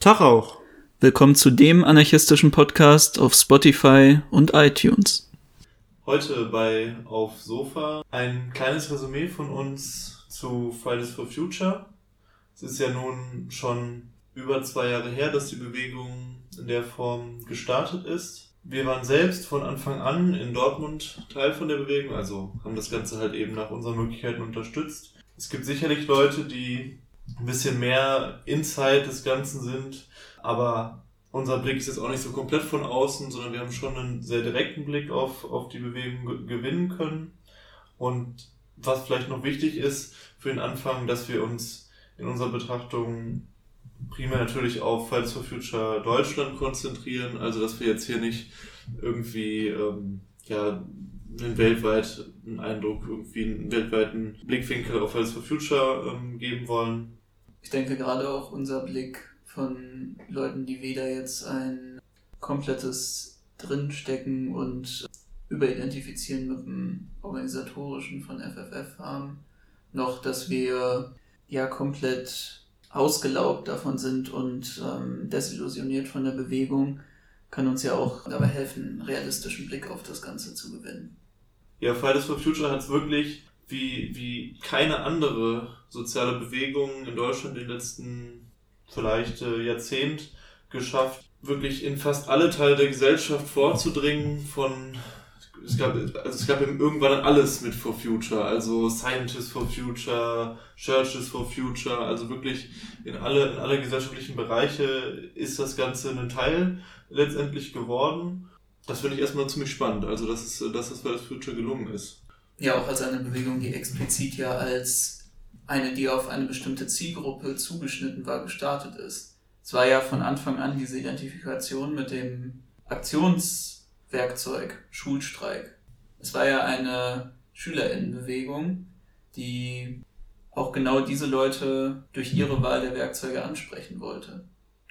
Tag auch. Willkommen zu dem anarchistischen Podcast auf Spotify und iTunes. Heute bei Auf Sofa ein kleines Resümee von uns zu Fridays for Future. Es ist ja nun schon über zwei Jahre her, dass die Bewegung in der Form gestartet ist. Wir waren selbst von Anfang an in Dortmund Teil von der Bewegung, also haben das Ganze halt eben nach unseren Möglichkeiten unterstützt. Es gibt sicherlich Leute, die ein bisschen mehr Insight des Ganzen sind, aber unser Blick ist jetzt auch nicht so komplett von außen, sondern wir haben schon einen sehr direkten Blick auf, auf die Bewegung gewinnen können. Und was vielleicht noch wichtig ist für den Anfang, dass wir uns in unserer Betrachtung primär natürlich auf Fridays for Future Deutschland konzentrieren, also dass wir jetzt hier nicht irgendwie ähm, ja, einen weltweiten Eindruck, irgendwie einen weltweiten Blickwinkel auf Fridays for Future ähm, geben wollen, ich denke gerade auch unser Blick von Leuten, die weder jetzt ein komplettes Drinstecken und Überidentifizieren mit dem Organisatorischen von FFF haben, noch dass wir ja komplett ausgelaugt davon sind und ähm, desillusioniert von der Bewegung, kann uns ja auch dabei helfen, realistischen Blick auf das Ganze zu gewinnen. Ja, Fridays for Future hat es wirklich wie, wie keine andere soziale Bewegung in Deutschland in den letzten vielleicht äh, Jahrzehnt geschafft, wirklich in fast alle Teile der Gesellschaft vorzudringen von es gab, also es gab irgendwann alles mit For Future, also Scientists for Future, Churches for Future, also wirklich in alle, in alle gesellschaftlichen Bereiche ist das Ganze ein Teil letztendlich geworden. Das finde ich erstmal ziemlich spannend, also dass es, dass es für das Future gelungen ist ja auch als eine Bewegung, die explizit ja als eine, die auf eine bestimmte Zielgruppe zugeschnitten war, gestartet ist. Es war ja von Anfang an diese Identifikation mit dem Aktionswerkzeug Schulstreik. Es war ja eine Schülerinnenbewegung, die auch genau diese Leute durch ihre Wahl der Werkzeuge ansprechen wollte.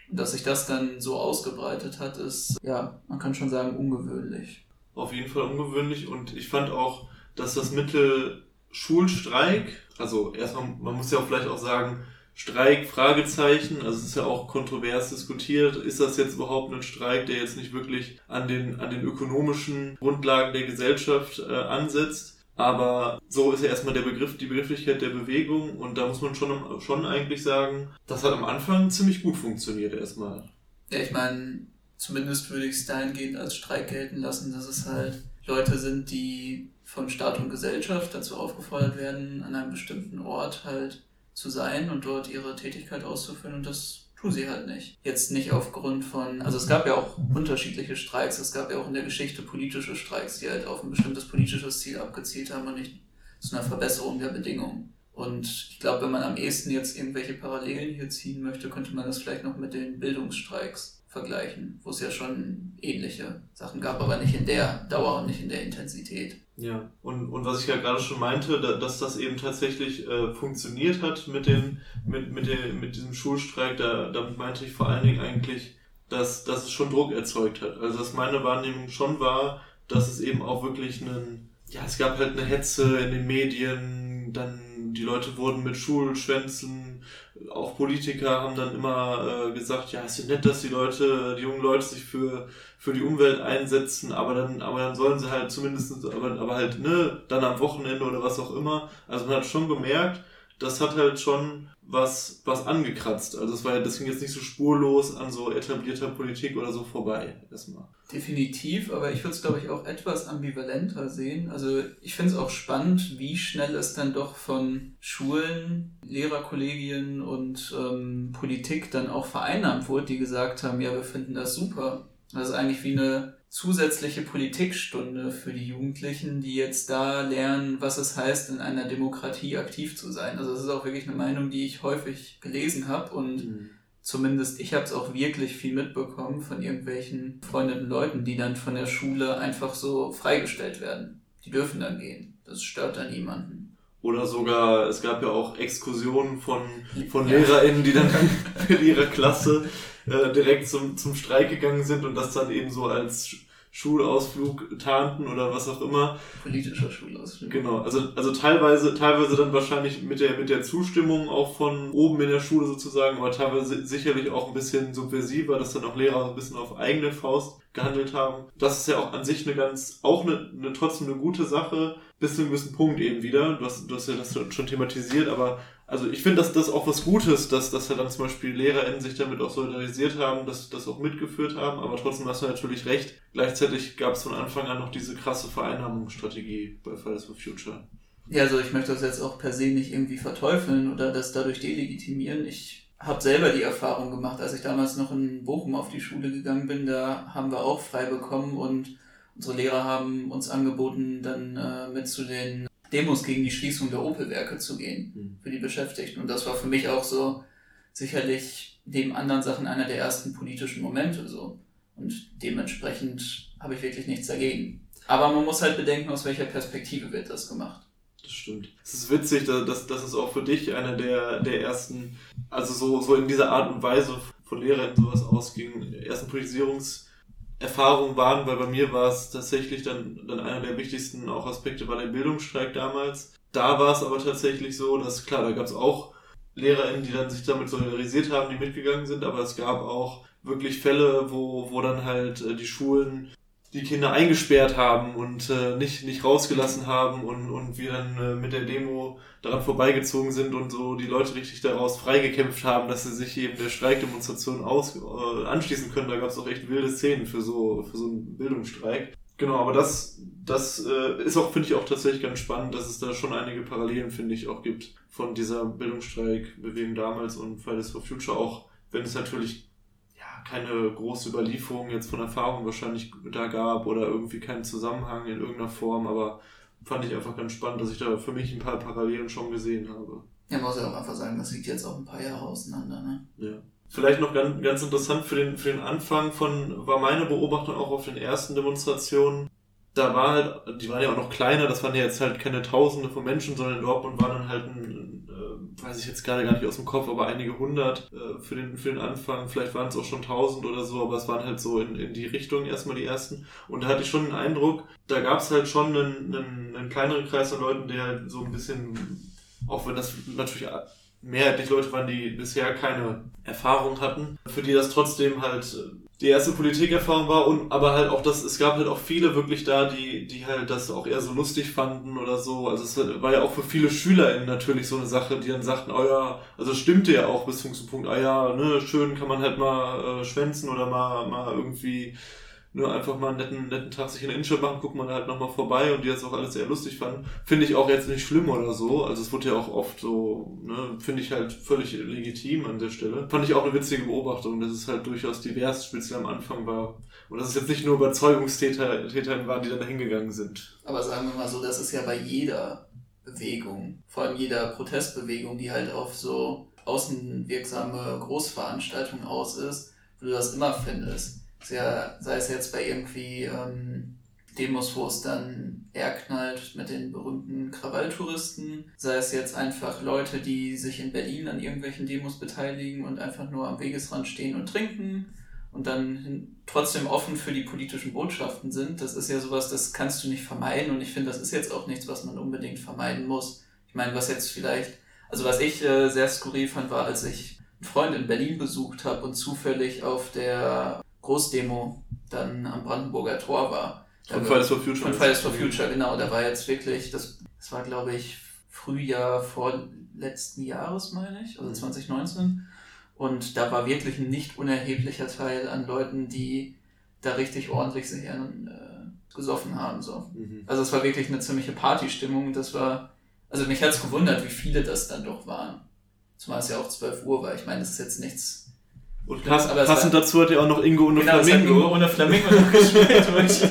Und dass sich das dann so ausgebreitet hat, ist, ja, man kann schon sagen, ungewöhnlich. Auf jeden Fall ungewöhnlich und ich fand auch, dass das Mittel Schulstreik, also erstmal, man muss ja auch vielleicht auch sagen, Streik, Fragezeichen, also es ist ja auch kontrovers diskutiert, ist das jetzt überhaupt ein Streik, der jetzt nicht wirklich an den, an den ökonomischen Grundlagen der Gesellschaft äh, ansetzt. Aber so ist ja erstmal der Begriff, die Begrifflichkeit der Bewegung und da muss man schon, schon eigentlich sagen, das hat am Anfang ziemlich gut funktioniert erstmal. Ja, ich meine, zumindest würde ich es dahingehend als Streik gelten lassen, dass es halt Leute sind, die von Staat und Gesellschaft dazu aufgefordert werden, an einem bestimmten Ort halt zu sein und dort ihre Tätigkeit auszuführen und das tun sie halt nicht. Jetzt nicht aufgrund von, also es gab ja auch unterschiedliche Streiks, es gab ja auch in der Geschichte politische Streiks, die halt auf ein bestimmtes politisches Ziel abgezielt haben und nicht zu einer Verbesserung der Bedingungen. Und ich glaube, wenn man am ehesten jetzt irgendwelche Parallelen hier ziehen möchte, könnte man das vielleicht noch mit den Bildungsstreiks vergleichen, wo es ja schon ähnliche Sachen gab, aber nicht in der Dauer und nicht in der Intensität. Ja, und, und was ich ja gerade schon meinte, da, dass das eben tatsächlich äh, funktioniert hat mit, den, mit, mit, den, mit diesem Schulstreik, da, damit meinte ich vor allen Dingen eigentlich, dass, dass es schon Druck erzeugt hat. Also dass meine Wahrnehmung schon war, dass es eben auch wirklich einen, ja, es gab halt eine Hetze in den Medien, dann die Leute wurden mit Schulschwänzen, auch Politiker haben dann immer äh, gesagt, ja, ist ja nett, dass die Leute, die jungen Leute sich für, für die Umwelt einsetzen, aber dann, aber dann sollen sie halt zumindest, aber, aber halt, ne, dann am Wochenende oder was auch immer. Also man hat schon gemerkt, das hat halt schon was, was angekratzt. Also es war das ging jetzt nicht so spurlos an so etablierter Politik oder so vorbei, erstmal. Definitiv, aber ich würde es, glaube ich, auch etwas ambivalenter sehen. Also ich finde es auch spannend, wie schnell es dann doch von Schulen, Lehrerkollegien und ähm, Politik dann auch vereinnahmt wurde, die gesagt haben, ja, wir finden das super. Das ist eigentlich wie eine zusätzliche Politikstunde für die Jugendlichen, die jetzt da lernen, was es heißt, in einer Demokratie aktiv zu sein. Also das ist auch wirklich eine Meinung, die ich häufig gelesen habe und mhm. zumindest ich habe es auch wirklich viel mitbekommen von irgendwelchen freundeten Leuten, die dann von der Schule einfach so freigestellt werden. Die dürfen dann gehen. Das stört dann niemanden. Oder sogar, es gab ja auch Exkursionen von, von ja. LehrerInnen, die dann für ihre Klasse äh, direkt zum, zum Streik gegangen sind und das dann eben so als Schulausflug tarnten oder was auch immer. Politischer Schulausflug. Genau, also, also teilweise, teilweise dann wahrscheinlich mit der, mit der Zustimmung auch von oben in der Schule sozusagen, aber teilweise sicherlich auch ein bisschen subversiver, dass dann auch Lehrer ein bisschen auf eigene Faust gehandelt haben. Das ist ja auch an sich eine ganz, auch eine, eine trotzdem eine gute Sache, bis zu einem gewissen Punkt eben wieder. Du hast, du hast ja das schon thematisiert, aber also ich finde, dass das auch was Gutes, dass, dass ja dann zum Beispiel LehrerInnen sich damit auch solidarisiert haben, dass das auch mitgeführt haben, aber trotzdem hast du natürlich recht. Gleichzeitig gab es von Anfang an noch diese krasse Vereinnahmungsstrategie bei Fridays for Future. Ja, also ich möchte das jetzt auch per se nicht irgendwie verteufeln oder das dadurch delegitimieren. Ich habe selber die Erfahrung gemacht, als ich damals noch in Bochum auf die Schule gegangen bin, da haben wir auch frei bekommen und unsere Lehrer haben uns angeboten, dann äh, mit zu den Demos gegen die Schließung der Opel-Werke zu gehen mhm. für die Beschäftigten. Und das war für mich auch so sicherlich neben anderen Sachen einer der ersten politischen Momente so. Und dementsprechend habe ich wirklich nichts dagegen. Aber man muss halt bedenken, aus welcher Perspektive wird das gemacht. Das stimmt. Es ist witzig, dass, dass es auch für dich einer der, der ersten, also so, so in dieser Art und Weise von Lehrern sowas ausging, ersten Politisierungs- Erfahrungen waren, weil bei mir war es tatsächlich dann, dann einer der wichtigsten auch Aspekte war der Bildungsstreik damals. Da war es aber tatsächlich so, dass klar, da gab es auch LehrerInnen, die dann sich damit solidarisiert haben, die mitgegangen sind, aber es gab auch wirklich Fälle, wo, wo dann halt äh, die Schulen die Kinder eingesperrt haben und äh, nicht, nicht rausgelassen haben und, und wir dann äh, mit der Demo daran vorbeigezogen sind und so die Leute richtig daraus freigekämpft haben, dass sie sich eben der Streikdemonstration aus, äh, anschließen können. Da gab es auch echt wilde Szenen für so, für so einen Bildungsstreik. Genau, aber das, das äh, ist auch, finde ich, auch tatsächlich ganz spannend, dass es da schon einige Parallelen, finde ich, auch gibt von dieser Bildungsstreikbewegung damals und Fridays for Future, auch wenn es natürlich keine große Überlieferung jetzt von Erfahrung wahrscheinlich da gab oder irgendwie keinen Zusammenhang in irgendeiner Form, aber fand ich einfach ganz spannend, dass ich da für mich ein paar Parallelen schon gesehen habe. Ja, man muss ja auch einfach sagen, das liegt jetzt auch ein paar Jahre auseinander, ne? Ja. Vielleicht noch ganz, ganz interessant für den, für den Anfang von, war meine Beobachtung auch auf den ersten Demonstrationen, da war halt, die waren ja auch noch kleiner, das waren ja jetzt halt keine Tausende von Menschen, sondern in Dortmund waren dann halt ein, äh, weiß ich jetzt gerade gar nicht aus dem Kopf, aber einige hundert äh, für, den, für den Anfang. Vielleicht waren es auch schon tausend oder so, aber es waren halt so in, in die Richtung erstmal die ersten. Und da hatte ich schon den Eindruck, da gab es halt schon einen, einen, einen kleineren Kreis an Leuten, der halt so ein bisschen, auch wenn das natürlich mehrheitlich Leute waren, die bisher keine Erfahrung hatten, für die das trotzdem halt die erste Politikerfahrung war und aber halt auch das, es gab halt auch viele wirklich da, die, die halt das auch eher so lustig fanden oder so. Also es war ja auch für viele SchülerInnen natürlich so eine Sache, die dann sagten, oh ja, also stimmte ja auch bis zum Punkt, ah ja, ne, schön kann man halt mal äh, schwänzen oder mal, mal irgendwie nur einfach mal einen netten, netten Tag sich in der Innenstadt machen, guckt man halt nochmal vorbei und die das auch alles sehr lustig fanden. Finde ich auch jetzt nicht schlimm oder so. Also es wurde ja auch oft so, ne, finde ich halt völlig legitim an der Stelle. Fand ich auch eine witzige Beobachtung, dass es halt durchaus divers, speziell am Anfang war. Und dass es jetzt nicht nur Überzeugungstäter Täter waren, die da hingegangen sind. Aber sagen wir mal so, das ist ja bei jeder Bewegung, vor allem jeder Protestbewegung, die halt auf so außenwirksame Großveranstaltungen aus ist, wo du das immer findest sehr, sei es jetzt bei irgendwie ähm, Demos, wo es dann eher knallt mit den berühmten Krawalltouristen, sei es jetzt einfach Leute, die sich in Berlin an irgendwelchen Demos beteiligen und einfach nur am Wegesrand stehen und trinken und dann trotzdem offen für die politischen Botschaften sind. Das ist ja sowas, das kannst du nicht vermeiden und ich finde, das ist jetzt auch nichts, was man unbedingt vermeiden muss. Ich meine, was jetzt vielleicht, also was ich äh, sehr skurril fand, war, als ich einen Freund in Berlin besucht habe und zufällig auf der Großdemo dann am Brandenburger Tor war. Von Fridays for Future. Von Fridays for Future, genau. Da war jetzt wirklich, das, das war glaube ich Frühjahr vor letzten Jahres, meine ich, also 2019. Mhm. Und da war wirklich ein nicht unerheblicher Teil an Leuten, die da richtig ordentlich sich äh, gesoffen haben. So. Mhm. Also es war wirklich eine ziemliche Partystimmung. Das war, also mich hat es gewundert, wie viele das dann doch waren. Zumal es ja auch 12 Uhr war. Ich meine, das ist jetzt nichts und pass, passend dazu hat er auch noch Ingo ohne genau, Flamingo. Ingo ohne Flamingo noch gespielt, wo ich,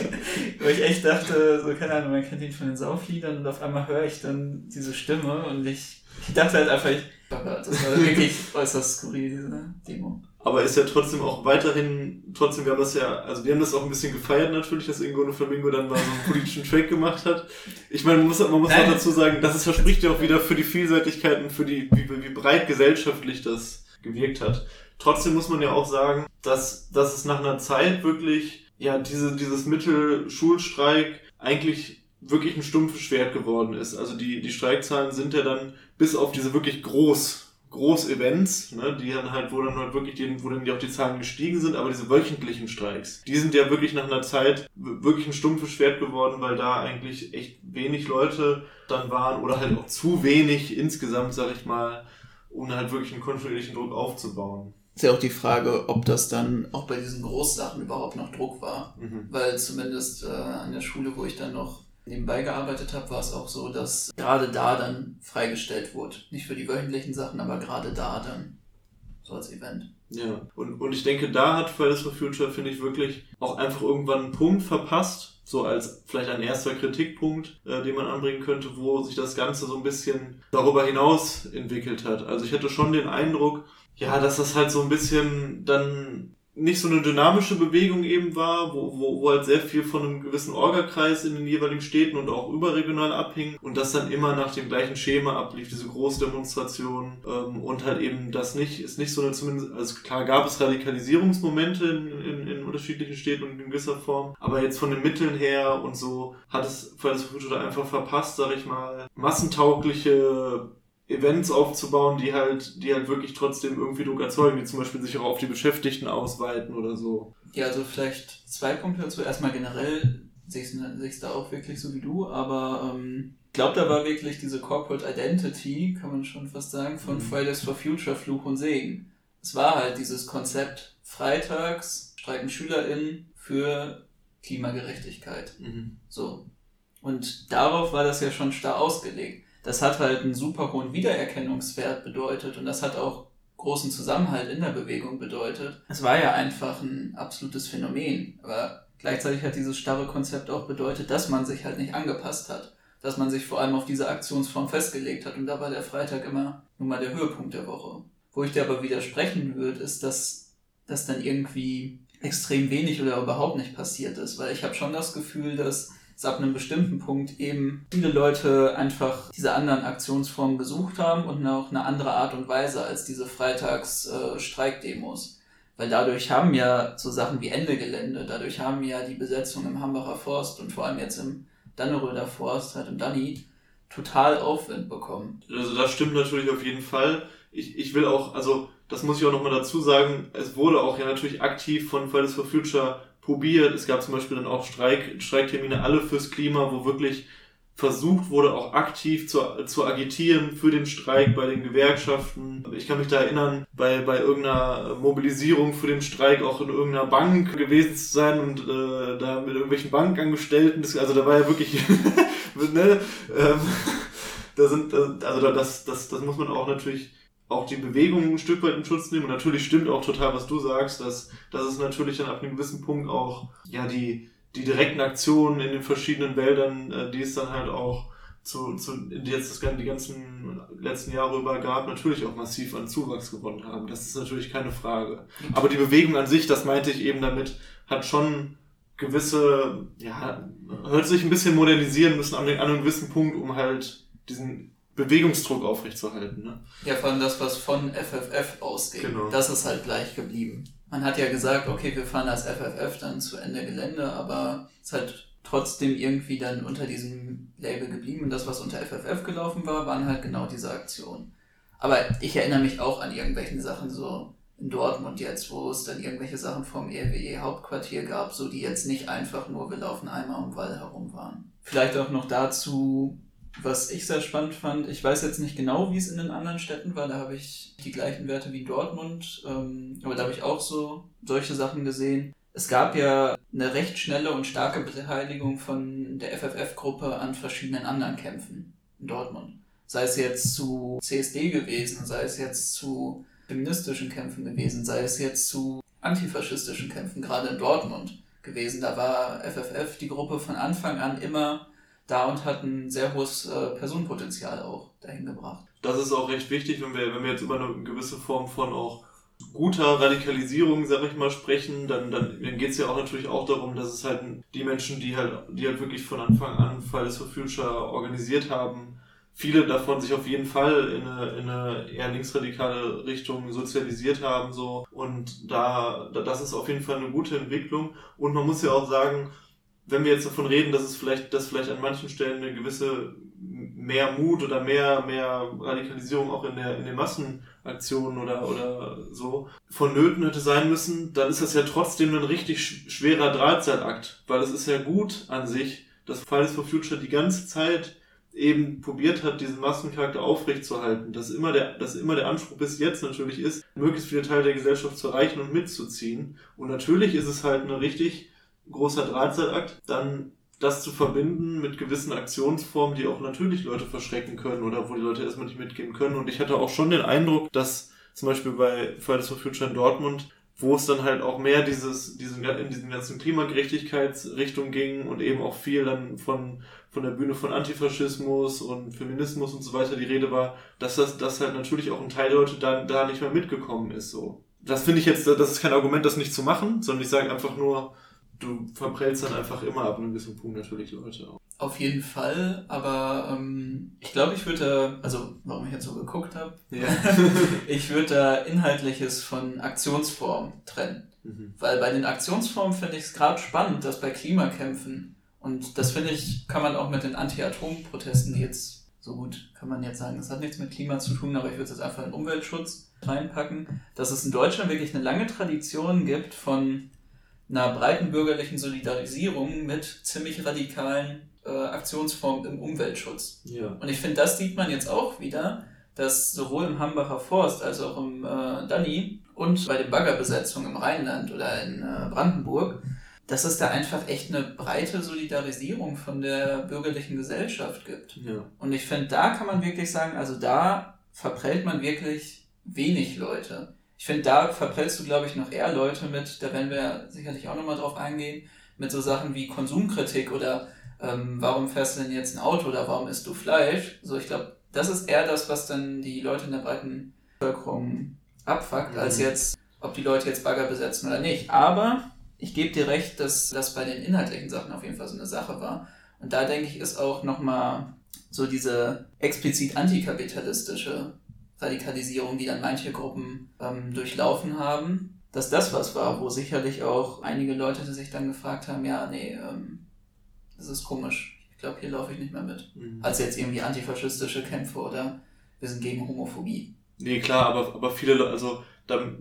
wo ich echt dachte, so keine Ahnung, man kennt ihn von den Saufliedern und auf einmal höre ich dann diese Stimme und ich, ich dachte halt einfach, ich, das war wirklich äußerst skurril, diese Demo. Aber ist ja trotzdem auch weiterhin, trotzdem, wir haben das ja, also wir haben das auch ein bisschen gefeiert natürlich, dass Ingo und Flamingo dann mal so einen politischen Track gemacht hat. Ich meine, man muss, man muss auch dazu sagen, das verspricht ja auch wieder für die Vielseitigkeit und für die, wie, wie breit gesellschaftlich das gewirkt hat. Trotzdem muss man ja auch sagen, dass, dass es nach einer Zeit wirklich ja, diese, dieses Mittelschulstreik eigentlich wirklich ein stumpfes Schwert geworden ist. Also die, die Streikzahlen sind ja dann bis auf diese wirklich groß Groß-Events, ne, die dann halt, wo dann halt wirklich, die, wo dann die auch die Zahlen gestiegen sind, aber diese wöchentlichen Streiks, die sind ja wirklich nach einer Zeit wirklich ein stumpfes Schwert geworden, weil da eigentlich echt wenig Leute dann waren oder halt auch zu wenig insgesamt, sag ich mal, um halt wirklich einen kontinuierlichen Druck aufzubauen. Ist ja auch die Frage, ob das dann auch bei diesen Großsachen überhaupt noch Druck war. Mhm. Weil zumindest äh, an der Schule, wo ich dann noch nebenbei gearbeitet habe, war es auch so, dass gerade da dann freigestellt wurde. Nicht für die wöchentlichen Sachen, aber gerade da dann so als Event. Ja, und, und ich denke, da hat Fridays for Future, finde ich, wirklich auch einfach irgendwann einen Punkt verpasst, so als vielleicht ein erster Kritikpunkt, äh, den man anbringen könnte, wo sich das Ganze so ein bisschen darüber hinaus entwickelt hat. Also ich hatte schon den Eindruck, ja, dass das halt so ein bisschen dann nicht so eine dynamische Bewegung eben war, wo, wo, wo halt sehr viel von einem gewissen Orgakreis in den jeweiligen Städten und auch überregional abhing und das dann immer nach dem gleichen Schema ablief, diese Großdemonstrationen ähm, und halt eben das nicht, ist nicht so eine zumindest, also klar gab es Radikalisierungsmomente in, in, unterschiedlichen Städten und in gewisser Form, aber jetzt von den Mitteln her und so hat es Fridays for Future einfach verpasst, sag ich mal, massentaugliche Events aufzubauen, die halt, die halt wirklich trotzdem irgendwie Druck erzeugen, die zum Beispiel sich auch auf die Beschäftigten ausweiten oder so. Ja, also vielleicht zwei Punkte dazu. Erstmal generell sehe ich es da auch wirklich so wie du, aber ähm, ich glaube, da war wirklich diese Corporate Identity, kann man schon fast sagen, von mhm. Fridays for Future Fluch und Segen. Es war halt dieses Konzept, freitags streiken SchülerInnen für Klimagerechtigkeit. Mhm. So. Und darauf war das ja schon starr ausgelegt das hat halt einen super hohen Wiedererkennungswert bedeutet und das hat auch großen Zusammenhalt in der Bewegung bedeutet. Es war ja einfach ein absolutes Phänomen, aber gleichzeitig hat dieses starre Konzept auch bedeutet, dass man sich halt nicht angepasst hat, dass man sich vor allem auf diese Aktionsform festgelegt hat und da war der Freitag immer nun mal der Höhepunkt der Woche. Wo ich dir aber widersprechen würde, ist, dass das dann irgendwie extrem wenig oder überhaupt nicht passiert ist, weil ich habe schon das Gefühl, dass dass ab einem bestimmten Punkt eben viele Leute einfach diese anderen Aktionsformen gesucht haben und auch eine andere Art und Weise als diese Freitags-Streikdemos. Äh, Weil dadurch haben ja so Sachen wie Ende Gelände, dadurch haben ja die Besetzung im Hambacher Forst und vor allem jetzt im Danneröder Forst, halt im Danny, total Aufwind bekommen. Also das stimmt natürlich auf jeden Fall. Ich, ich will auch, also das muss ich auch nochmal dazu sagen, es wurde auch ja natürlich aktiv von Fridays for Future probiert. Es gab zum Beispiel dann auch Streik, Streiktermine alle fürs Klima, wo wirklich versucht wurde, auch aktiv zu, zu agitieren für den Streik bei den Gewerkschaften. Ich kann mich da erinnern, bei, bei irgendeiner Mobilisierung für den Streik auch in irgendeiner Bank gewesen zu sein und äh, da mit irgendwelchen Bankangestellten, also da war ja wirklich, ne, ähm, da sind, also das, das, das muss man auch natürlich auch die Bewegung ein Stück weit in Schutz nehmen. Und natürlich stimmt auch total, was du sagst, dass, dass es natürlich dann ab einem gewissen Punkt auch, ja, die, die direkten Aktionen in den verschiedenen Wäldern, äh, die es dann halt auch zu, zu jetzt das, die ganzen letzten Jahre über gab, natürlich auch massiv an Zuwachs gewonnen haben. Das ist natürlich keine Frage. Aber die Bewegung an sich, das meinte ich eben damit, hat schon gewisse, ja, hört sich ein bisschen modernisieren müssen an, an einem gewissen Punkt, um halt diesen Bewegungsdruck aufrechtzuerhalten. Ne? Ja, vor allem das, was von FFF ausgeht. Genau. Das ist halt gleich geblieben. Man hat ja gesagt, okay, wir fahren als FFF dann zu Ende Gelände, aber es hat trotzdem irgendwie dann unter diesem Label geblieben. Und das, was unter FFF gelaufen war, waren halt genau diese Aktionen. Aber ich erinnere mich auch an irgendwelchen Sachen so in Dortmund jetzt, wo es dann irgendwelche Sachen vom EWE Hauptquartier gab, so die jetzt nicht einfach nur wir laufen einmal um Wall herum waren. Vielleicht auch noch dazu, was ich sehr spannend fand, ich weiß jetzt nicht genau, wie es in den anderen Städten war, da habe ich die gleichen Werte wie Dortmund, ähm, aber da habe ich auch so solche Sachen gesehen. Es gab ja eine recht schnelle und starke Beteiligung von der FFF-Gruppe an verschiedenen anderen Kämpfen in Dortmund. Sei es jetzt zu CSD gewesen, sei es jetzt zu feministischen Kämpfen gewesen, sei es jetzt zu antifaschistischen Kämpfen, gerade in Dortmund gewesen. Da war FFF die Gruppe von Anfang an immer da und hat ein sehr hohes äh, Personenpotenzial auch dahin gebracht. Das ist auch recht wichtig, wenn wir, wenn wir jetzt über eine gewisse Form von auch guter Radikalisierung, sag ich mal, sprechen, dann, dann, dann geht es ja auch natürlich auch darum, dass es halt die Menschen, die halt, die halt wirklich von Anfang an Fridays for Future organisiert haben, viele davon sich auf jeden Fall in eine, in eine eher linksradikale Richtung sozialisiert haben, so Und da, da, das ist auf jeden Fall eine gute Entwicklung. Und man muss ja auch sagen, wenn wir jetzt davon reden, dass es vielleicht, dass vielleicht an manchen Stellen eine gewisse mehr Mut oder mehr, mehr Radikalisierung auch in der, in den Massenaktionen oder, oder so vonnöten hätte sein müssen, dann ist das ja trotzdem ein richtig schwerer Drahtseilakt, weil es ist ja gut an sich, dass Fridays for Future die ganze Zeit eben probiert hat, diesen Massencharakter aufrechtzuerhalten, dass immer der, dass immer der Anspruch bis jetzt natürlich ist, möglichst viele Teile der Gesellschaft zu erreichen und mitzuziehen. Und natürlich ist es halt ein richtig großer Drahtseilakt, dann das zu verbinden mit gewissen Aktionsformen, die auch natürlich Leute verschrecken können oder wo die Leute erstmal nicht mitgehen können. Und ich hatte auch schon den Eindruck, dass zum Beispiel bei Fridays for Future in Dortmund, wo es dann halt auch mehr dieses, diesen, in diesen ganzen Klimagerechtigkeitsrichtung ging und eben auch viel dann von, von der Bühne von Antifaschismus und Feminismus und so weiter die Rede war, dass das, dass halt natürlich auch ein Teil der Leute da, da nicht mehr mitgekommen ist, so. Das finde ich jetzt, das ist kein Argument, das nicht zu machen, sondern ich sage einfach nur, du verprellst dann einfach immer ab einem gewissen Punkt natürlich Leute auch. Auf jeden Fall, aber ähm, ich glaube, ich würde, also warum ich jetzt so geguckt habe, ja. ich würde da Inhaltliches von Aktionsform trennen. Mhm. Weil bei den Aktionsformen finde ich es gerade spannend, dass bei Klimakämpfen, und das finde ich, kann man auch mit den Anti-Atom-Protesten jetzt so gut, kann man jetzt sagen, das hat nichts mit Klima zu tun, aber ich würde es jetzt einfach in Umweltschutz reinpacken, dass es in Deutschland wirklich eine lange Tradition gibt von einer breiten bürgerlichen Solidarisierung mit ziemlich radikalen äh, Aktionsformen im Umweltschutz. Ja. Und ich finde, das sieht man jetzt auch wieder, dass sowohl im Hambacher Forst als auch im äh, Danny und bei den Baggerbesetzungen im Rheinland oder in äh, Brandenburg, dass es da einfach echt eine breite Solidarisierung von der bürgerlichen Gesellschaft gibt. Ja. Und ich finde, da kann man wirklich sagen, also da verprellt man wirklich wenig Leute. Ich finde, da verprellst du, glaube ich, noch eher Leute mit, da werden wir sicherlich auch nochmal drauf eingehen, mit so Sachen wie Konsumkritik oder ähm, warum fährst du denn jetzt ein Auto oder warum isst du Fleisch? So, ich glaube, das ist eher das, was dann die Leute in der breiten Bevölkerung abfuckt, mhm. als jetzt, ob die Leute jetzt Bagger besetzen oder nicht. Aber ich gebe dir recht, dass das bei den inhaltlichen Sachen auf jeden Fall so eine Sache war. Und da denke ich, ist auch nochmal so diese explizit antikapitalistische Radikalisierung, die dann manche Gruppen ähm, durchlaufen haben, dass das was war, wo sicherlich auch einige Leute sich dann gefragt haben, ja, nee, ähm, das ist komisch. Ich glaube, hier laufe ich nicht mehr mit. Mhm. Als jetzt irgendwie antifaschistische Kämpfe oder wir sind gegen Homophobie. Nee, klar, aber, aber viele, also damit,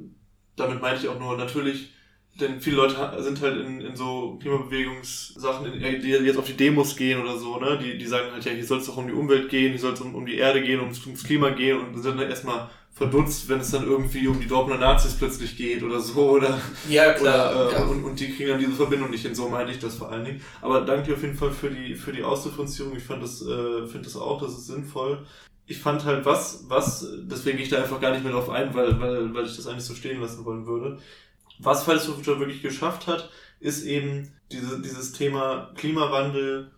damit meine ich auch nur, natürlich denn viele Leute sind halt in, in so Klimabewegungssachen, die jetzt auf die Demos gehen oder so, ne? Die, die sagen halt, ja, hier soll es doch um die Umwelt gehen, hier soll es um, um die Erde gehen, ums, ums Klima gehen und sind dann erstmal verdutzt, wenn es dann irgendwie um die Dortmunder Nazis plötzlich geht oder so, oder, ja, klar, oder, äh, ja. Und, und die kriegen dann diese Verbindung nicht hin, so meine ich das vor allen Dingen. Aber danke dir auf jeden Fall für die, für die Ausdifferenzierung, ich fand das, äh, finde das auch, das ist sinnvoll. Ich fand halt was, was, deswegen gehe ich da einfach gar nicht mehr drauf ein, weil, weil, weil ich das eigentlich so stehen lassen wollen würde was Fridays for Future wirklich geschafft hat, ist eben diese, dieses Thema Klimawandel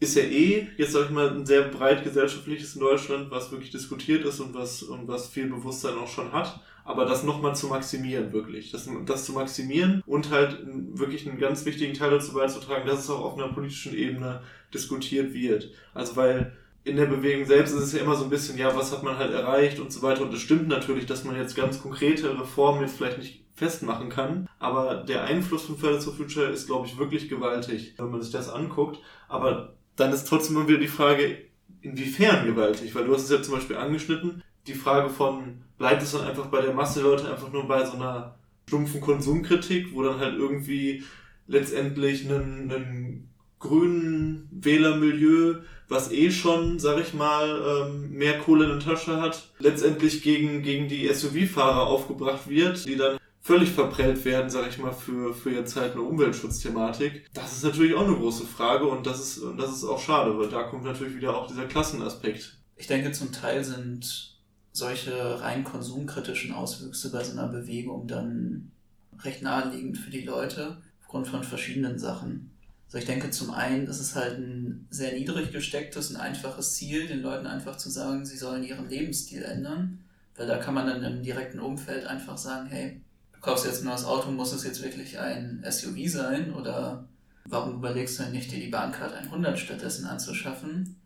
ist ja eh, jetzt sag ich mal, ein sehr breit gesellschaftliches in Deutschland, was wirklich diskutiert ist und was, und was viel Bewusstsein auch schon hat. Aber das nochmal zu maximieren, wirklich. Das, das zu maximieren und halt wirklich einen ganz wichtigen Teil dazu beizutragen, dass es auch auf einer politischen Ebene diskutiert wird. Also weil in der Bewegung selbst ist es ja immer so ein bisschen, ja, was hat man halt erreicht und so weiter. Und es stimmt natürlich, dass man jetzt ganz konkrete Reformen jetzt vielleicht nicht festmachen kann. Aber der Einfluss von Fridays for Future ist, glaube ich, wirklich gewaltig, wenn man sich das anguckt. Aber dann ist trotzdem immer wieder die Frage, inwiefern gewaltig? Weil du hast es ja zum Beispiel angeschnitten, die Frage von, bleibt es dann einfach bei der Masse der Leute einfach nur bei so einer stumpfen Konsumkritik, wo dann halt irgendwie letztendlich einen, einen grünen Wählermilieu, was eh schon, sag ich mal, ähm, mehr Kohle in der Tasche hat, letztendlich gegen, gegen die SUV-Fahrer aufgebracht wird, die dann völlig verprellt werden, sag ich mal, für, für jetzt halt eine Umweltschutzthematik. Das ist natürlich auch eine große Frage und das ist, und das ist auch schade, weil da kommt natürlich wieder auch dieser Klassenaspekt. Ich denke, zum Teil sind solche rein konsumkritischen Auswüchse bei so einer Bewegung dann recht naheliegend für die Leute, aufgrund von verschiedenen Sachen. Also ich denke, zum einen ist es halt ein sehr niedrig gestecktes, ein einfaches Ziel, den Leuten einfach zu sagen, sie sollen ihren Lebensstil ändern, weil da kann man dann im direkten Umfeld einfach sagen, hey, kaufst jetzt ein neues Auto, muss es jetzt wirklich ein SUV sein? Oder warum überlegst du denn nicht, dir die Bahncard 100 stattdessen anzuschaffen?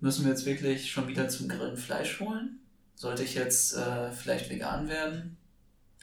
Müssen wir jetzt wirklich schon wieder zum Grillen Fleisch holen? Sollte ich jetzt äh, vielleicht vegan werden?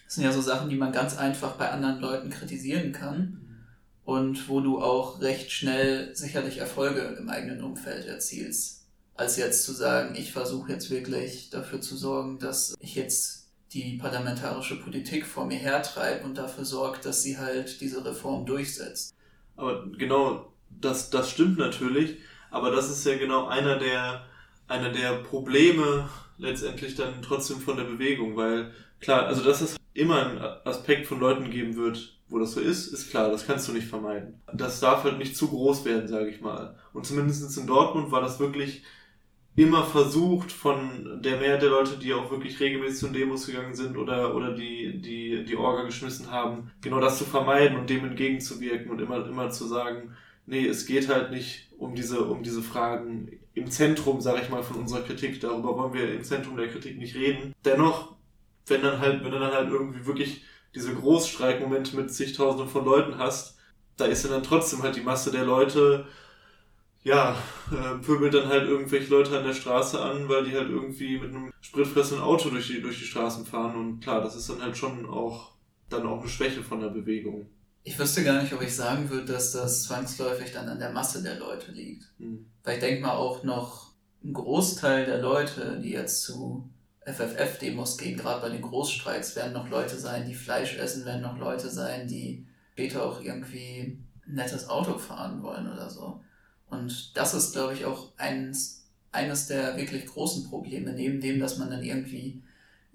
Das sind ja so Sachen, die man ganz einfach bei anderen Leuten kritisieren kann und wo du auch recht schnell sicherlich Erfolge im eigenen Umfeld erzielst. Als jetzt zu sagen, ich versuche jetzt wirklich dafür zu sorgen, dass ich jetzt die parlamentarische Politik vor mir hertreibe und dafür sorgt, dass sie halt diese Reform durchsetzt. Aber genau, das, das stimmt natürlich, aber das ist ja genau einer der, einer der Probleme letztendlich dann trotzdem von der Bewegung, weil klar, also dass es immer einen Aspekt von Leuten geben wird, wo das so ist, ist klar, das kannst du nicht vermeiden. Das darf halt nicht zu groß werden, sage ich mal. Und zumindest in Dortmund war das wirklich immer versucht von der Mehrheit der Leute, die auch wirklich regelmäßig zu Demos gegangen sind oder, oder die, die, die Orga geschmissen haben, genau das zu vermeiden und dem entgegenzuwirken und immer, immer zu sagen, nee, es geht halt nicht um diese, um diese Fragen im Zentrum, sage ich mal, von unserer Kritik. Darüber wollen wir im Zentrum der Kritik nicht reden. Dennoch, wenn dann halt, wenn dann halt irgendwie wirklich diese Großstreikmomente mit zigtausenden von Leuten hast, da ist ja dann trotzdem halt die Masse der Leute, ja, äh, pöbelt dann halt irgendwelche Leute an der Straße an, weil die halt irgendwie mit einem spritfressenden Auto durch die, durch die Straßen fahren. Und klar, das ist dann halt schon auch dann auch eine Schwäche von der Bewegung. Ich wüsste gar nicht, ob ich sagen würde, dass das zwangsläufig dann an der Masse der Leute liegt. Hm. Weil ich denke mal auch noch ein Großteil der Leute, die jetzt zu FFF-Demos gehen, gerade bei den Großstreiks, werden noch Leute sein, die Fleisch essen, werden noch Leute sein, die später auch irgendwie ein nettes Auto fahren wollen oder so. Und das ist, glaube ich, auch eines, eines der wirklich großen Probleme, neben dem, dass man dann irgendwie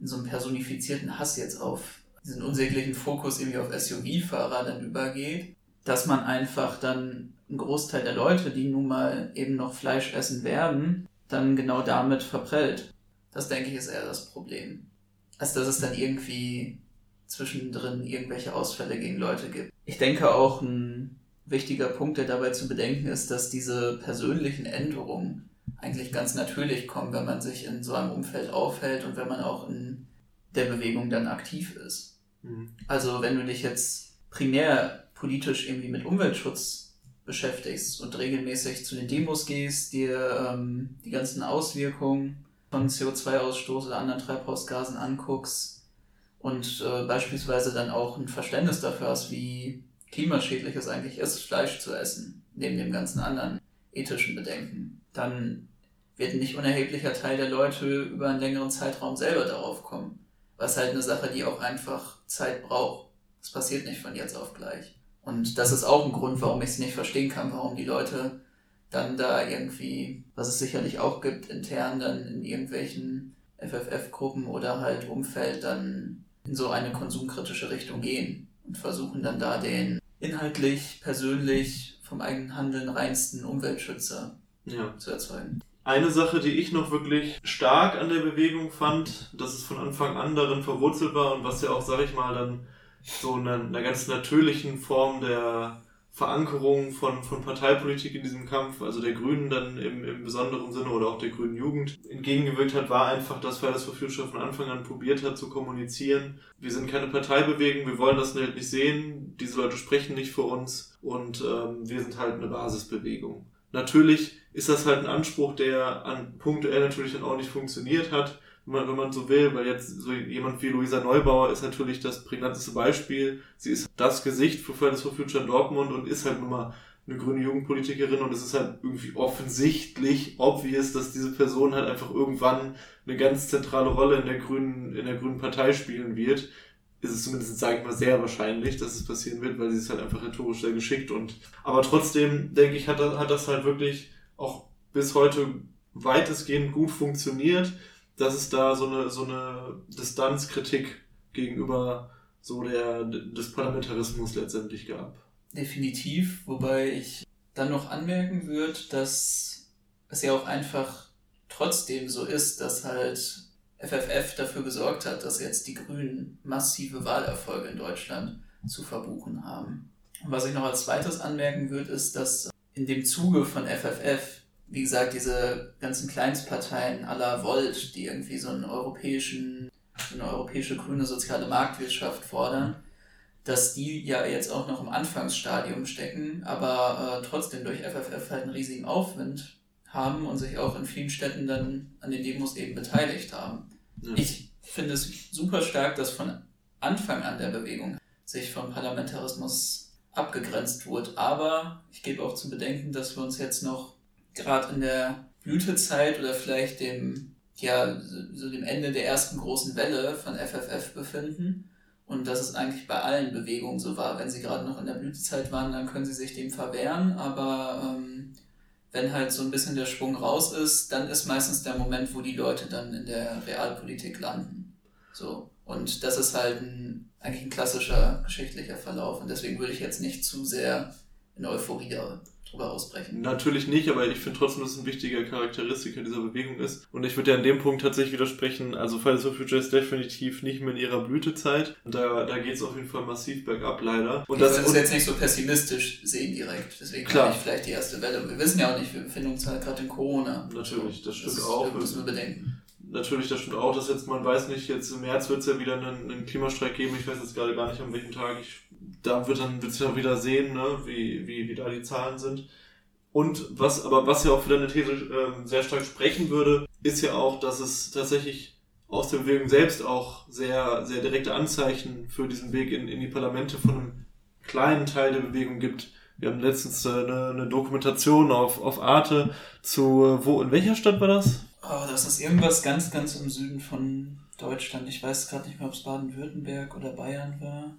in so einem personifizierten Hass jetzt auf diesen unsäglichen Fokus irgendwie auf SUV-Fahrer dann übergeht, dass man einfach dann einen Großteil der Leute, die nun mal eben noch Fleisch essen werden, dann genau damit verprellt. Das denke ich ist eher das Problem. Als dass es dann irgendwie zwischendrin irgendwelche Ausfälle gegen Leute gibt. Ich denke auch ein wichtiger Punkt, der dabei zu bedenken ist, dass diese persönlichen Änderungen eigentlich ganz natürlich kommen, wenn man sich in so einem Umfeld aufhält und wenn man auch in der Bewegung dann aktiv ist. Mhm. Also wenn du dich jetzt primär politisch irgendwie mit Umweltschutz beschäftigst und regelmäßig zu den Demos gehst, dir ähm, die ganzen Auswirkungen von CO2-Ausstoß oder anderen Treibhausgasen anguckst und äh, beispielsweise dann auch ein Verständnis dafür hast, wie klimaschädlich es eigentlich ist, Fleisch zu essen, neben dem ganzen anderen ethischen Bedenken, dann wird ein nicht unerheblicher Teil der Leute über einen längeren Zeitraum selber darauf kommen. Was halt eine Sache, die auch einfach Zeit braucht. Das passiert nicht von jetzt auf gleich. Und das ist auch ein Grund, warum ich es nicht verstehen kann, warum die Leute dann da irgendwie, was es sicherlich auch gibt, intern dann in irgendwelchen FFF-Gruppen oder halt Umfeld dann in so eine konsumkritische Richtung gehen und versuchen dann da den inhaltlich, persönlich vom eigenen Handeln reinsten Umweltschützer ja. zu erzeugen. Eine Sache, die ich noch wirklich stark an der Bewegung fand, dass es von Anfang an darin verwurzelt war und was ja auch, sag ich mal, dann so einer, einer ganz natürlichen Form der Verankerung von, von Parteipolitik in diesem Kampf, also der Grünen dann im, im besonderen Sinne oder auch der Grünen Jugend entgegengewirkt hat, war einfach, dass Fridays for Future von Anfang an probiert hat zu kommunizieren. Wir sind keine Parteibewegung, wir wollen das nicht sehen, diese Leute sprechen nicht für uns und ähm, wir sind halt eine Basisbewegung. Natürlich ist das halt ein Anspruch, der an punktuell natürlich dann auch nicht funktioniert hat, man, wenn man so will, weil jetzt so jemand wie Luisa Neubauer ist natürlich das prägnanteste Beispiel. Sie ist das Gesicht für Fridays for Future Dortmund und ist halt nun mal eine grüne Jugendpolitikerin und es ist halt irgendwie offensichtlich obvious, dass diese Person halt einfach irgendwann eine ganz zentrale Rolle in der grünen, in der grünen Partei spielen wird. Ist es zumindest, sage ich mal, sehr wahrscheinlich, dass es passieren wird, weil sie ist halt einfach rhetorisch sehr geschickt und, aber trotzdem, denke ich, hat das, hat das halt wirklich auch bis heute weitestgehend gut funktioniert dass es da so eine, so eine Distanzkritik gegenüber so der, des Parlamentarismus letztendlich gab. Definitiv, wobei ich dann noch anmerken würde, dass es ja auch einfach trotzdem so ist, dass halt FFF dafür gesorgt hat, dass jetzt die Grünen massive Wahlerfolge in Deutschland zu verbuchen haben. Und was ich noch als zweites anmerken würde, ist, dass in dem Zuge von FFF wie gesagt, diese ganzen Kleinstparteien aller Volt, die irgendwie so einen europäischen, eine europäische grüne soziale Marktwirtschaft fordern, dass die ja jetzt auch noch im Anfangsstadium stecken, aber äh, trotzdem durch FFF halt einen riesigen Aufwind haben und sich auch in vielen Städten dann an den Demos eben beteiligt haben. Ja. Ich finde es super stark, dass von Anfang an der Bewegung sich vom Parlamentarismus abgegrenzt wurde. Aber ich gebe auch zu bedenken, dass wir uns jetzt noch gerade in der Blütezeit oder vielleicht dem, ja, so dem Ende der ersten großen Welle von FFF befinden. Und dass es eigentlich bei allen Bewegungen so war. Wenn sie gerade noch in der Blütezeit waren, dann können sie sich dem verwehren, aber ähm, wenn halt so ein bisschen der Schwung raus ist, dann ist meistens der Moment, wo die Leute dann in der Realpolitik landen. So. Und das ist halt ein, eigentlich ein klassischer geschichtlicher Verlauf. Und deswegen würde ich jetzt nicht zu sehr in Euphorie drüber ausbrechen. Natürlich nicht, aber ich finde trotzdem, dass es ein wichtiger Charakteristiker dieser Bewegung ist. Und ich würde ja an dem Punkt tatsächlich widersprechen, also Fridays for Future ist definitiv nicht mehr in ihrer Blütezeit. Da, da geht es auf jeden Fall massiv bergab, leider. Und ich das ist jetzt nicht so pessimistisch sehen direkt. Deswegen klar. ich vielleicht die erste Welle. Wir wissen ja auch nicht, wir befinden uns halt gerade in Corona. Natürlich, das stimmt das auch. Das müssen wir bedenken natürlich, das stimmt auch, dass jetzt, man weiß nicht, jetzt im März wird es ja wieder einen, einen, Klimastreik geben, ich weiß jetzt gerade gar nicht, an welchem Tag. Ich, da wird dann wird's ja wieder sehen, ne, wie, wie, wie da die Zahlen sind. Und was, aber was ja auch für deine These äh, sehr stark sprechen würde, ist ja auch, dass es tatsächlich aus der Bewegung selbst auch sehr, sehr direkte Anzeichen für diesen Weg in, in die Parlamente von einem kleinen Teil der Bewegung gibt. Wir haben letztens äh, eine, eine Dokumentation auf, auf Arte zu, äh, wo, in welcher Stadt war das? Oh, das ist irgendwas ganz, ganz im Süden von Deutschland. Ich weiß gerade nicht mehr, ob es Baden-Württemberg oder Bayern war.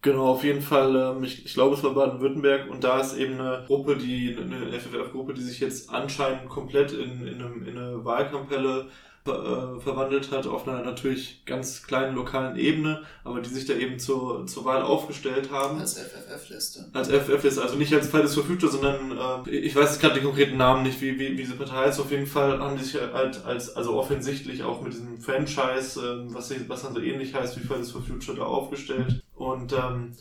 Genau, auf jeden Fall, ähm, ich, ich glaube, es war Baden-Württemberg und da ist eben eine Gruppe, die, eine FFF-Gruppe, die sich jetzt anscheinend komplett in, in, einem, in eine Wahlkampelle äh, verwandelt hat auf einer natürlich ganz kleinen lokalen Ebene, aber die sich da eben zur, zur Wahl aufgestellt haben. Als FFF-Liste. Als FFF-Liste, also nicht als for Future, sondern äh, ich weiß jetzt gerade den konkreten Namen nicht, wie, wie, wie diese Partei heißt. Auf jeden Fall haben die sich halt als, also offensichtlich auch mit diesem Franchise, äh, was, was dann so ähnlich heißt wie Fridays for Future, da aufgestellt. Und ähm,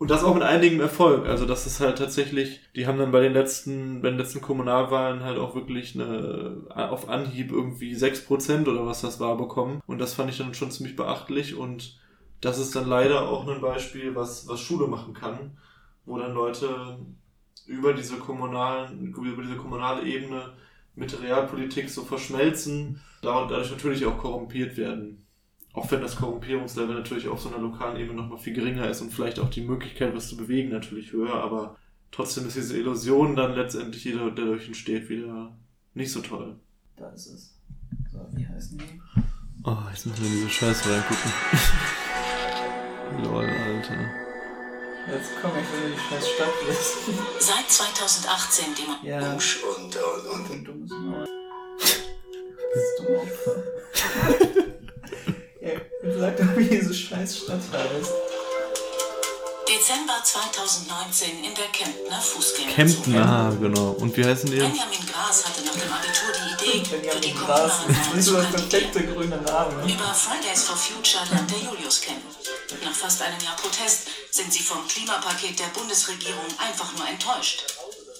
und das auch mit einigem Erfolg. Also das ist halt tatsächlich, die haben dann bei den letzten, bei den letzten Kommunalwahlen halt auch wirklich eine, auf Anhieb irgendwie sechs Prozent oder was das war bekommen. Und das fand ich dann schon ziemlich beachtlich. Und das ist dann leider auch ein Beispiel, was, was Schule machen kann, wo dann Leute über diese kommunalen, über diese kommunale Ebene mit Realpolitik so verschmelzen, dadurch natürlich auch korrumpiert werden. Auch wenn das Korrumpierungslevel natürlich auf so einer lokalen Ebene nochmal viel geringer ist und vielleicht auch die Möglichkeit, was zu bewegen, natürlich höher, aber trotzdem ist diese Illusion dann letztendlich, die dadurch entsteht, wieder nicht so toll. Da ist es. So, wie heißen die? Oh, jetzt müssen wir diese Scheiße reingucken. Lol, Alter. Jetzt komm ich in die scheiß Stadtliste. Seit 2018 die ja. Busch und, und, und. und dummes Maul. Das ist dumm Opfer. Sag doch, wie diese scheiß Stadt heißt. Dezember 2019 in der Kemptner Fußgängerzone. Kemptner, genau. Und wie heißen die? Benjamin Gras hatte nach dem Abitur die Idee für die Gras. Das ist so das perfekte grüne Name. Über Fridays for Future lernt der Julius kennen. Nach fast einem Jahr Protest sind sie vom Klimapaket der Bundesregierung einfach nur enttäuscht.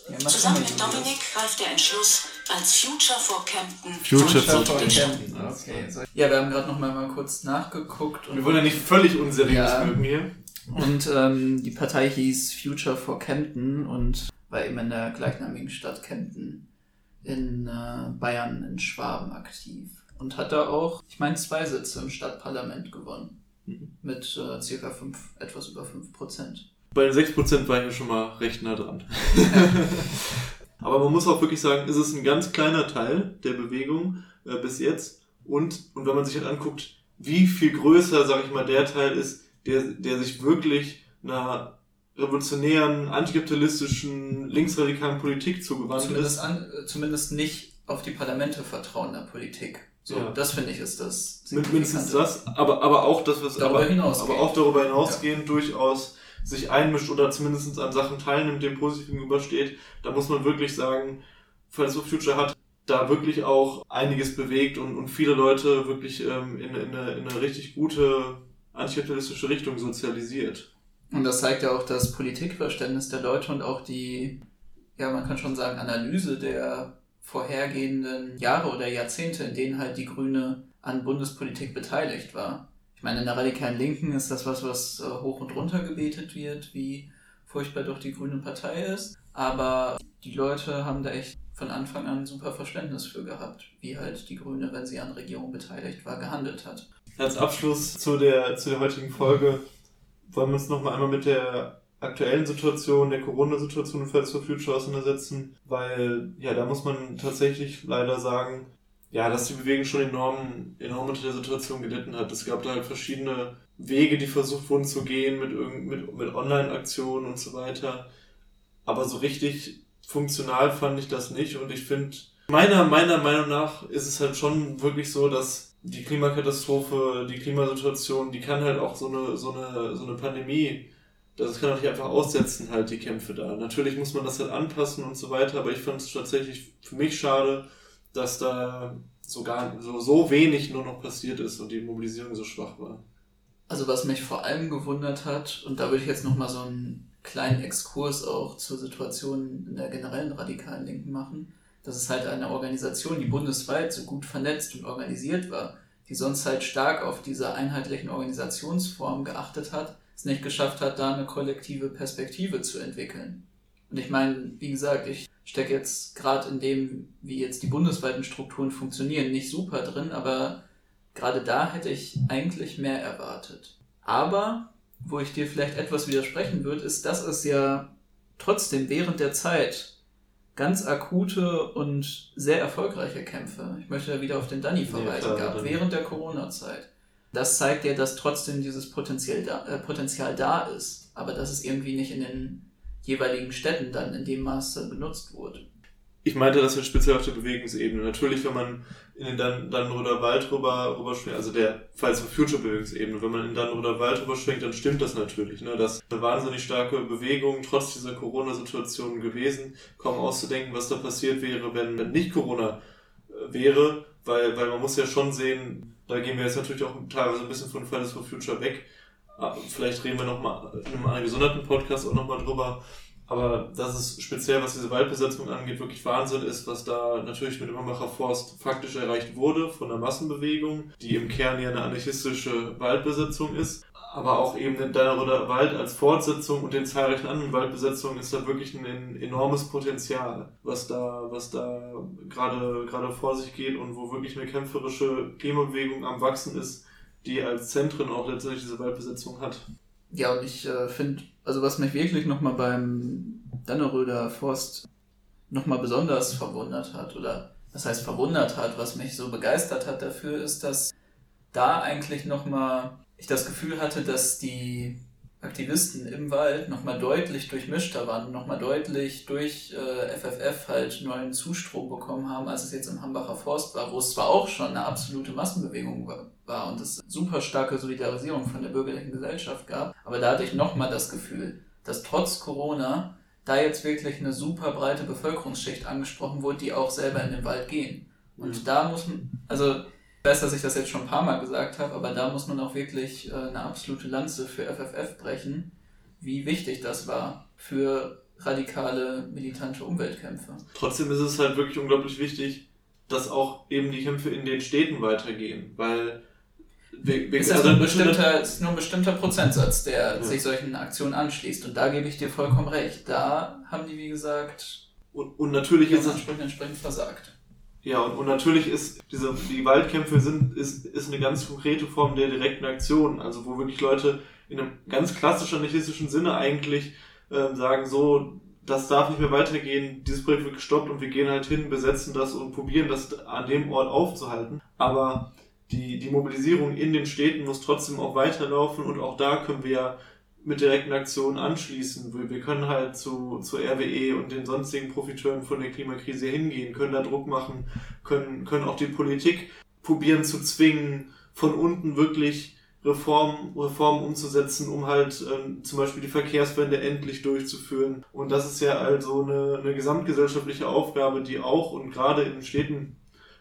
Ja, Zusammen mit Dominik greift der Entschluss, als Future for Campton. Future for Campton. Okay. Ja, wir haben gerade noch mal, mal kurz nachgeguckt. Und wir wollen ja nicht völlig unseriös ja. wirken hier. Und ähm, die Partei hieß Future for Campton und war eben in der gleichnamigen Stadt Campton in äh, Bayern in Schwaben aktiv. Und hat da auch, ich meine, zwei Sitze im Stadtparlament gewonnen. Mhm. Mit äh, circa fünf, etwas über 5 Prozent. Bei den 6 Prozent war ich ja schon mal recht nah dran. Aber man muss auch wirklich sagen, es ist ein ganz kleiner Teil der Bewegung äh, bis jetzt. Und, und wenn man sich halt anguckt, wie viel größer, sage ich mal, der Teil ist, der, der sich wirklich einer revolutionären, antikapitalistischen, linksradikalen Politik zugewandt zumindest ist. An, äh, zumindest nicht auf die Parlamente vertrauen der Politik. So, ja. das finde ich ist das. Mindestens das, aber, aber auch das, was darüber aber, aber auch darüber hinausgehend ja. durchaus sich einmischt oder zumindest an Sachen teilnimmt, dem positiv gegenübersteht, da muss man wirklich sagen, Fridays for Future hat da wirklich auch einiges bewegt und, und viele Leute wirklich ähm, in, in, eine, in eine richtig gute antikapitalistische Richtung sozialisiert. Und das zeigt ja auch das Politikverständnis der Leute und auch die, ja, man kann schon sagen, Analyse der vorhergehenden Jahre oder Jahrzehnte, in denen halt die Grüne an Bundespolitik beteiligt war. Ich meine, in der radikalen Linken ist das was, was äh, hoch und runter gebetet wird, wie furchtbar doch die Grüne Partei ist. Aber die Leute haben da echt von Anfang an super Verständnis für gehabt, wie halt die Grüne, wenn sie an Regierung beteiligt war, gehandelt hat. Als Abschluss zu der, zu der heutigen Folge wollen wir uns noch mal einmal mit der aktuellen Situation, der Corona-Situation in Fridays for Future auseinandersetzen, weil ja, da muss man tatsächlich leider sagen, ja, dass die Bewegung schon enorm, enorm unter der Situation gelitten hat. Es gab da halt verschiedene Wege, die versucht wurden zu gehen mit, mit, mit Online-Aktionen und so weiter. Aber so richtig funktional fand ich das nicht und ich finde, meiner, meiner Meinung nach ist es halt schon wirklich so, dass die Klimakatastrophe, die Klimasituation, die kann halt auch so eine, so eine, so eine Pandemie, das kann auch nicht einfach aussetzen, halt die Kämpfe da. Natürlich muss man das halt anpassen und so weiter, aber ich fand es tatsächlich für mich schade, dass da sogar so, so wenig nur noch passiert ist und die Mobilisierung so schwach war. Also was mich vor allem gewundert hat, und da würde ich jetzt nochmal so einen kleinen Exkurs auch zur Situation in der generellen radikalen Linken machen, dass es halt eine Organisation, die bundesweit so gut vernetzt und organisiert war, die sonst halt stark auf diese einheitlichen Organisationsformen geachtet hat, es nicht geschafft hat, da eine kollektive Perspektive zu entwickeln. Und ich meine, wie gesagt, ich stecke jetzt gerade in dem, wie jetzt die bundesweiten Strukturen funktionieren, nicht super drin, aber gerade da hätte ich eigentlich mehr erwartet. Aber, wo ich dir vielleicht etwas widersprechen würde, ist, dass es ja trotzdem während der Zeit ganz akute und sehr erfolgreiche Kämpfe, ich möchte da wieder auf den Danny verweisen, ja, gab, während der Corona-Zeit. Das zeigt ja, dass trotzdem dieses Potenzial da, äh, Potenzial da ist, aber dass es irgendwie nicht in den jeweiligen Städten dann in dem Maße benutzt wurde. Ich meinte das jetzt speziell auf der Bewegungsebene. Natürlich, wenn man in den Dan Dannenroder Wald rüber, rüber schwingt, also der Falls for Future Bewegungsebene, wenn man in Dannenroder Wald rüber schwingt, dann stimmt das natürlich. Ne? Das ist eine wahnsinnig starke Bewegung, trotz dieser Corona-Situation gewesen. Kaum auszudenken, was da passiert wäre, wenn, wenn nicht Corona äh, wäre, weil, weil man muss ja schon sehen, da gehen wir jetzt natürlich auch teilweise ein bisschen von Fridays for Future weg, Ah, vielleicht reden wir nochmal in einem gesonderten Podcast auch nochmal drüber. Aber das ist speziell, was diese Waldbesetzung angeht, wirklich Wahnsinn ist, was da natürlich mit dem Hambacher Forst faktisch erreicht wurde von der Massenbewegung, die im Kern ja eine anarchistische Waldbesetzung ist. Aber auch eben den Deineroder Wald als Fortsetzung und den zahlreichen anderen Waldbesetzungen ist da wirklich ein enormes Potenzial, was da, was da gerade, gerade vor sich geht und wo wirklich eine kämpferische Klimabewegung am Wachsen ist, die als Zentren auch letztendlich diese Waldbesetzung hat. Ja, und ich äh, finde, also was mich wirklich nochmal beim Danneröder Forst nochmal besonders verwundert hat, oder was heißt verwundert hat, was mich so begeistert hat dafür, ist, dass da eigentlich nochmal ich das Gefühl hatte, dass die Aktivisten im Wald nochmal deutlich durchmischter waren, nochmal deutlich durch äh, FFF halt neuen Zustrom bekommen haben, als es jetzt im Hambacher Forst war, wo es zwar auch schon eine absolute Massenbewegung war, war und es super starke Solidarisierung von der bürgerlichen Gesellschaft gab, aber da hatte ich nochmal das Gefühl, dass trotz Corona da jetzt wirklich eine super breite Bevölkerungsschicht angesprochen wurde, die auch selber in den Wald gehen. Und mhm. da muss man, also ich weiß, dass ich das jetzt schon ein paar Mal gesagt habe, aber da muss man auch wirklich äh, eine absolute Lanze für FFF brechen, wie wichtig das war für radikale, militante Umweltkämpfe. Trotzdem ist es halt wirklich unglaublich wichtig, dass auch eben die Kämpfe in den Städten weitergehen, weil wir, ist, also ein bestimmter, ist nur ein bestimmter Prozentsatz, der ja. sich solchen Aktionen anschließt. Und da gebe ich dir vollkommen recht. Da haben die, wie gesagt, und, und natürlich ist entsprechend versagt. Ja, und, und natürlich ist diese, die Waldkämpfe sind, ist, ist eine ganz konkrete Form der direkten Aktion, also wo wirklich Leute in einem ganz klassischen anarchistischen Sinne eigentlich ähm, sagen, so, das darf nicht mehr weitergehen, dieses Projekt wird gestoppt und wir gehen halt hin, besetzen das und probieren das an dem Ort aufzuhalten. Aber die, die Mobilisierung in den Städten muss trotzdem auch weiterlaufen und auch da können wir ja mit direkten Aktionen anschließen. Wir können halt zu, zu RWE und den sonstigen Profiteuren von der Klimakrise hingehen, können da Druck machen, können, können auch die Politik probieren zu zwingen, von unten wirklich Reformen, Reformen umzusetzen, um halt ähm, zum Beispiel die Verkehrswende endlich durchzuführen. Und das ist ja also eine, eine gesamtgesellschaftliche Aufgabe, die auch und gerade in Städten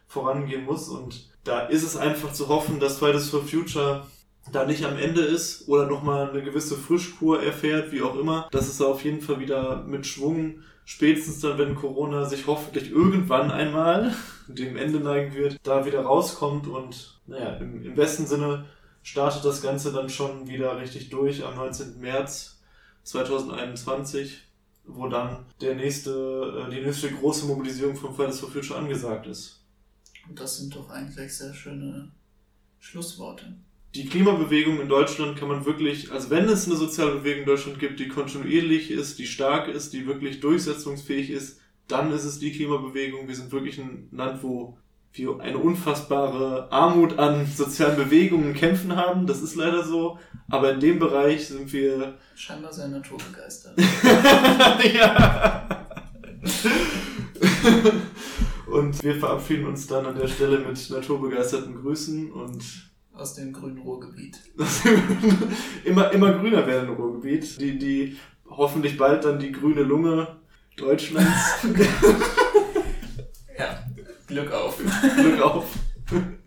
vorangehen muss. Und da ist es einfach zu hoffen, dass Fridays for Future da nicht am Ende ist oder nochmal eine gewisse Frischkur erfährt, wie auch immer, dass es auf jeden Fall wieder mit Schwung, spätestens dann, wenn Corona sich hoffentlich irgendwann einmal dem Ende neigen wird, da wieder rauskommt und naja, im, im besten Sinne startet das Ganze dann schon wieder richtig durch am 19. März 2021, wo dann der nächste, äh, die nächste große Mobilisierung von Fridays for Future angesagt ist. Und das sind doch eigentlich sehr schöne Schlussworte. Die Klimabewegung in Deutschland kann man wirklich, also wenn es eine soziale Bewegung in Deutschland gibt, die kontinuierlich ist, die stark ist, die wirklich durchsetzungsfähig ist, dann ist es die Klimabewegung. Wir sind wirklich ein Land, wo wir eine unfassbare Armut an sozialen Bewegungen kämpfen haben. Das ist leider so. Aber in dem Bereich sind wir. Scheinbar sehr naturbegeistert. ja. und wir verabschieden uns dann an der Stelle mit naturbegeisterten Grüßen und. Aus dem grünen Ruhrgebiet. immer, immer grüner werden im Ruhrgebiet. Die, die hoffentlich bald dann die grüne Lunge Deutschlands. ja, Glück auf. Glück auf.